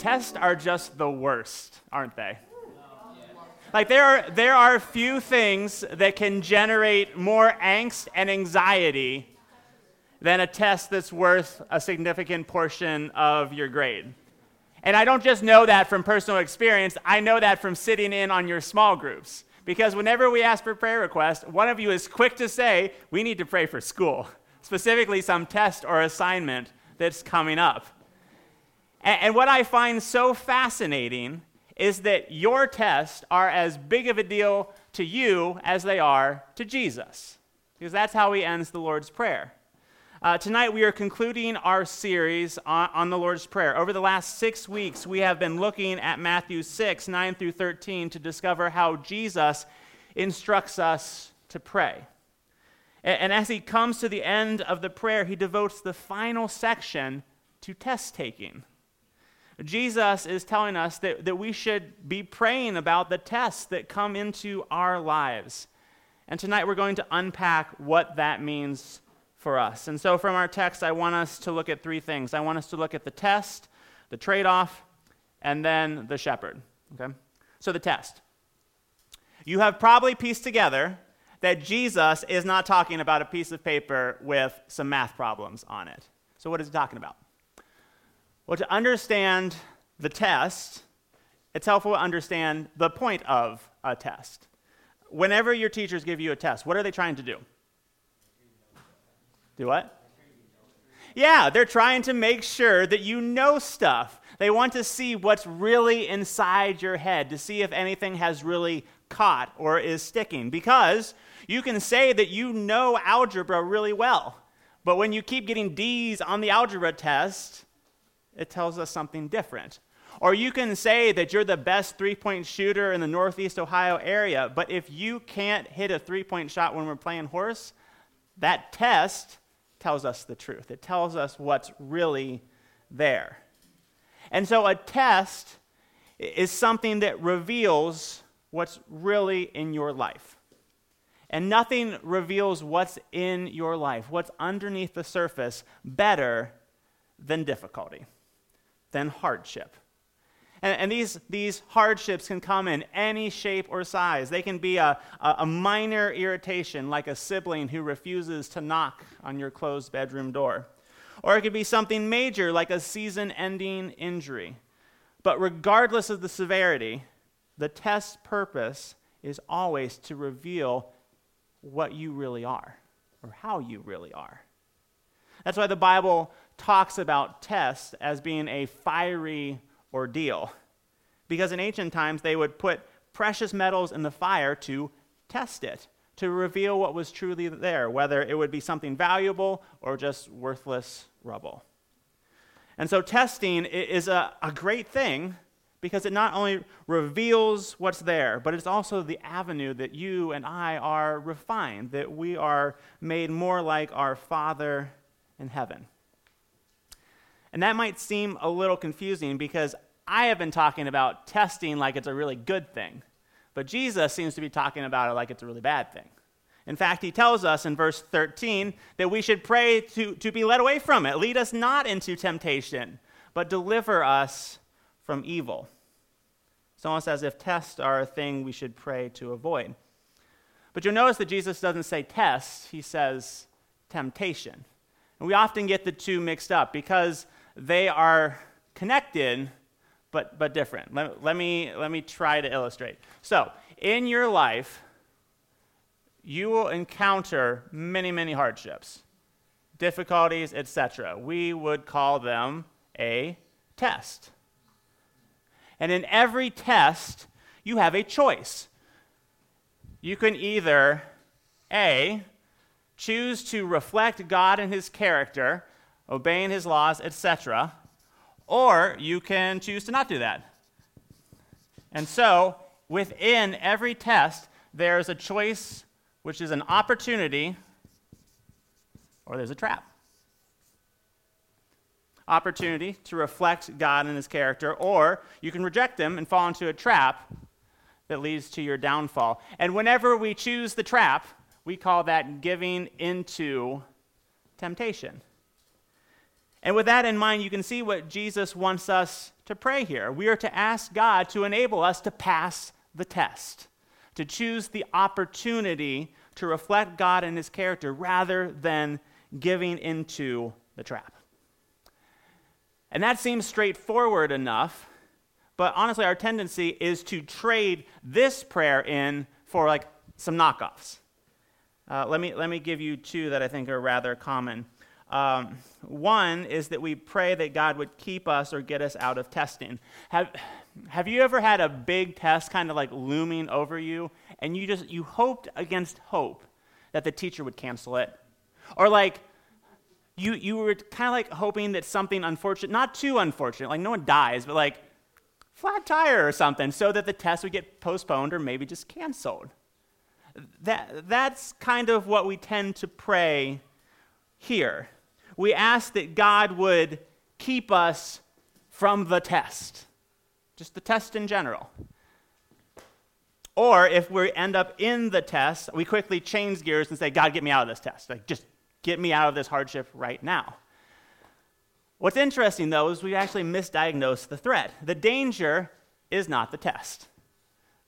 tests are just the worst, aren't they? Like there are there are few things that can generate more angst and anxiety than a test that's worth a significant portion of your grade. And I don't just know that from personal experience, I know that from sitting in on your small groups. Because whenever we ask for prayer requests, one of you is quick to say, we need to pray for school, specifically some test or assignment that's coming up. And, what I find so fascinating is that your tests are as big of a deal to you as they are to Jesus. Because that's how he ends the Lord's Prayer. Uh, tonight, we are concluding our series on, on, the Lord's Prayer. Over the last six weeks, we have been looking at Matthew 6, 9 through 13, to discover how Jesus instructs us to pray. And, and as he comes to the end of the prayer, he devotes the final section to test taking. Jesus is telling us that, that we should be praying about the tests that come into our lives. And tonight, we're going to unpack what that means for us. And so, from our text, I want us to look at three things. I want us to look at the test, the trade off, and then the shepherd. Okay? So, the test. You have probably pieced together that Jesus is not talking about a piece of paper with some math problems on it. So, what is he talking about? Well, to understand the test, it's helpful to understand the point of a test. Whenever your teachers give you a test, what are they trying to do? Do what? Yeah, they're trying to make sure that you know stuff. They want to see what's really inside your head, to see if anything has really caught or is sticking. Because you can say that you know algebra really well, but when you keep getting D's on the algebra test, it tells us something different. Or you can say that you're the best three point shooter in the Northeast Ohio area, but if you can't hit a three point shot when we're playing horse, that test tells us the truth. It tells us what's really there. And so a test is something that reveals what's really in your life. And nothing reveals what's in your life, what's underneath the surface, better than difficulty, than hardship. And, and, these, these hardships can come in any shape or size. They can be a, a, minor irritation, like a sibling who refuses to knock on your closed bedroom door. Or it could be something major, like a season ending injury. But regardless of the severity, the test's purpose is always to reveal what you really are, or how you really are. That's why the Bible talks about tests as being a fiery ordeal. Because in ancient times, they would put precious metals in the fire to test it, to reveal what was truly there, whether it would be something valuable or just worthless rubble. And so, testing is a, a great thing because it not only reveals what's there, but it's also the avenue that you and I are refined, that we are made more like our Father in heaven. And that might seem a little confusing because I have been talking about testing like it's a really good thing, but Jesus seems to be talking about it like it's a really bad thing. In fact, he tells us in verse 13 that we should pray to, to be led away from it. Lead us not into temptation, but deliver us from evil. It's almost as if tests are a thing we should pray to avoid. But you'll notice that Jesus doesn't say test, he says temptation. And we often get the two mixed up because they are connected but, but different. Let, let, me, let me try to illustrate. So, in your life, you will encounter many, many hardships, difficulties, etc. We would call them a test. And in every test, you have a choice. You can either A, choose to reflect God and his character, obeying his laws, etc., or you can choose to not do that. And so, within every test, there's a choice which is an opportunity, or there's a trap. Opportunity to reflect God and his character, or you can reject him and fall into a trap that leads to your downfall. And whenever we choose the trap, we call that giving into temptation. And with that in mind, you can see what Jesus wants us to pray here. We are to ask God to enable us to pass the test, to choose the opportunity to reflect God and his character rather than giving into the trap. And that seems straightforward enough, but honestly, our tendency is to trade this prayer in for like some knockoffs. Uh, let, me, let me give you two that I think are rather common. Um, one is that we pray that God would keep us or get us out of testing. Have, have you ever had a big test kind of like looming over you and you just you hoped against hope that the teacher would cancel it? Or like you you were kind of like hoping that something unfortunate, not too unfortunate, like no one dies, but like flat tire or something so that the test would get postponed or maybe just canceled. That, that's kind of what we tend to pray here. We ask that God would keep us from the test, just the test in general. Or if we end up in the test, we quickly change gears and say, God, get me out of this test. Like, just get me out of this hardship right now. What's interesting, though, is we actually misdiagnose the threat. The danger is not the test.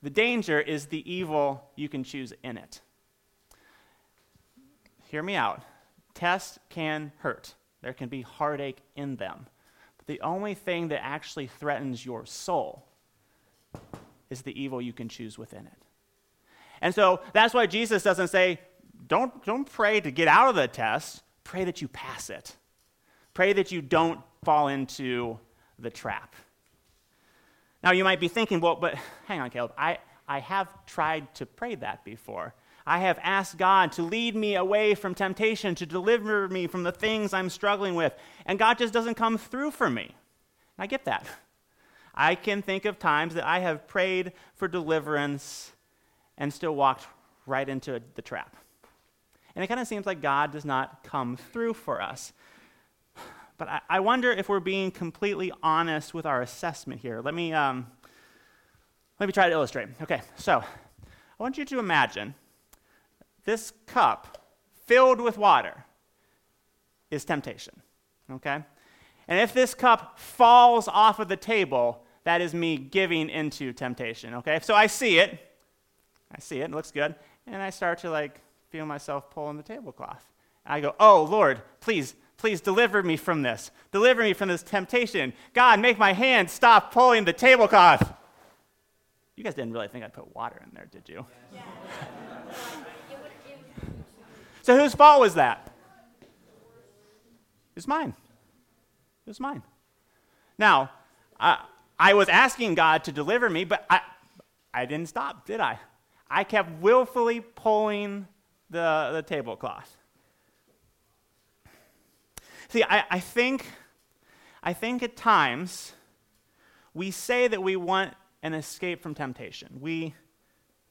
The danger is the evil you can choose in it. Hear me out. Tests can hurt, there can be heartache in them. But the only thing that actually threatens your soul is the evil you can choose within it. And so that's why Jesus doesn't say, don't, don't pray to get out of the test, pray that you pass it. Pray that you don't fall into the trap. Now, you might be thinking, well, but hang on, Caleb. I, I have tried to pray that before. I have asked God to lead me away from temptation, to deliver me from the things I'm struggling with, and God just doesn't come through for me. I get that. I can think of times that I have prayed for deliverance and still walked right into the trap. And it kind of seems like God does not come through for us. But I, I wonder if we're being completely honest with our assessment here. Let me, um, let me try to illustrate. Okay, so I want you to imagine this cup filled with water is temptation. Okay? And if this cup falls off of the table, that is me giving into temptation. Okay? So I see it. I see it. It looks good. And I start to like feel myself pulling the tablecloth. I go, Oh, Lord, please Please deliver me from this. Deliver me from this temptation. God, make my hand stop pulling the tablecloth. You guys didn't really think I'd put water in there, did you? Yeah. so whose fault was that? It's mine. It was mine. Now, I, I was asking God to deliver me, but I, I didn't stop, did I? I kept willfully pulling the, the tablecloth. See, I, I, think, I think at times we say that we want an escape from temptation. We,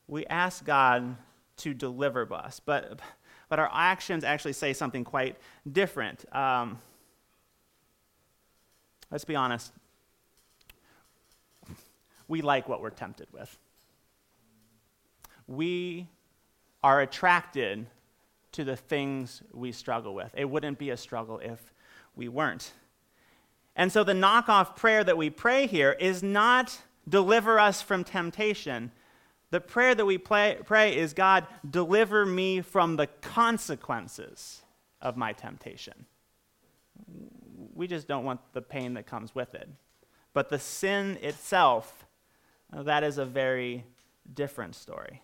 we ask God to deliver us, but, but our actions actually say something quite different. Um, let's be honest. We like what we're tempted with. We are attracted to the things we struggle with. It wouldn't be a struggle if we weren't. And so the knockoff prayer that we pray here is not deliver us from temptation. The prayer that we pray, pray is God, deliver me from the consequences of my temptation. We just don't want the pain that comes with it. But the sin itself, that is a very different story.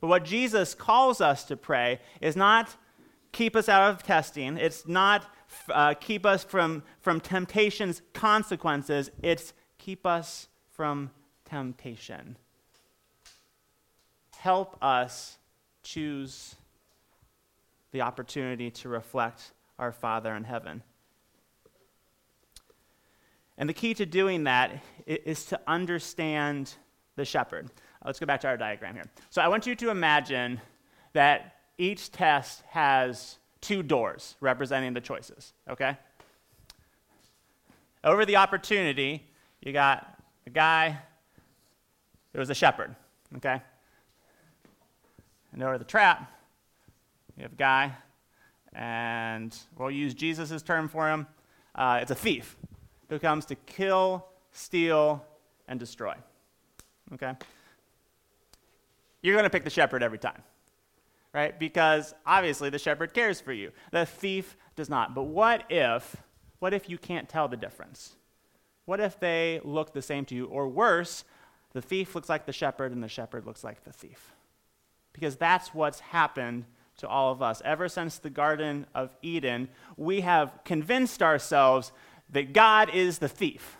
But what Jesus calls us to pray is not keep us out of testing, it's not uh, keep us from, from temptation's consequences, it's keep us from temptation. Help us choose the opportunity to reflect our Father in heaven. And the key to doing that is to understand the shepherd. Let's go back to our diagram here. So I want you to imagine that each test has two doors representing the choices, okay? Over the opportunity, you got a guy, it was a shepherd, okay? And over the trap, you have a guy, and we'll use Jesus' term for him. Uh, it's a thief who comes to kill, steal, and destroy. Okay? You're going to pick the shepherd every time, right? Because obviously the shepherd cares for you. The thief does not. But what if, what if you can't tell the difference? What if they look the same to you? Or worse, the thief looks like the shepherd and the shepherd looks like the thief. Because that's what's happened to all of us. Ever since the Garden of Eden, we have convinced ourselves that God is the thief,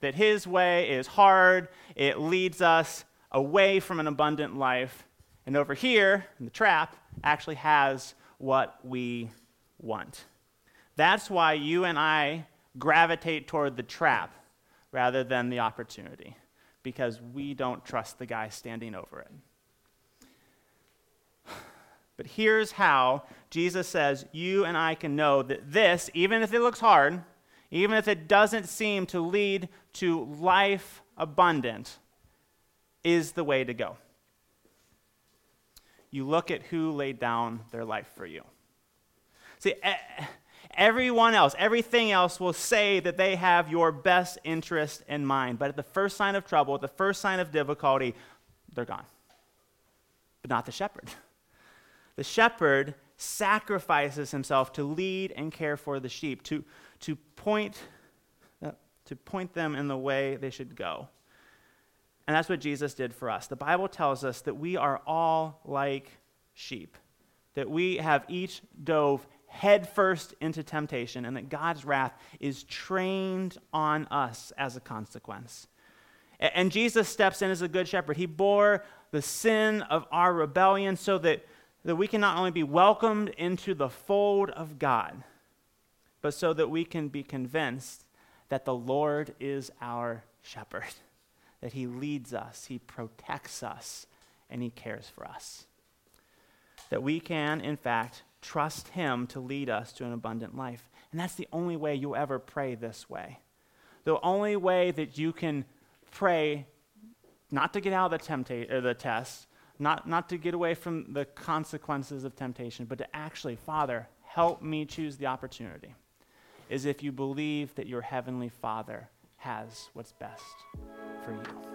that his way is hard, it leads us away from an abundant life, and over here, in the trap, actually has what we want. That's why you and I gravitate toward the trap rather than the opportunity, because we don't trust the guy standing over it. But here's how Jesus says you and I can know that this, even if it looks hard, even if it doesn't seem to lead to life abundant, is the way to go. You look at who laid down their life for you. See, eh, everyone else, everything else will say that they have your best interest in mind. But at the first sign of trouble, at the first sign of difficulty, they're gone. But not the shepherd. The shepherd sacrifices himself to lead and care for the sheep, to, to, point, uh, to point them in the way they should go. And that's what Jesus did for us. The Bible tells us that we are all like sheep, that we have each dove headfirst into temptation, and that God's wrath is trained on us as a consequence. And Jesus steps in as a good shepherd. He bore the sin of our rebellion so that that we can not only be welcomed into the fold of God, but so that we can be convinced that the Lord is our shepherd, that he leads us, he protects us, and he cares for us. That we can, in fact, trust him to lead us to an abundant life. And that's the only way you'll ever pray this way. The only way that you can pray not to get out of the, tempta- or the test, not, not to get away from the consequences of temptation, but to actually, Father, help me choose the opportunity, is if you believe that your heavenly Father has what's best for you.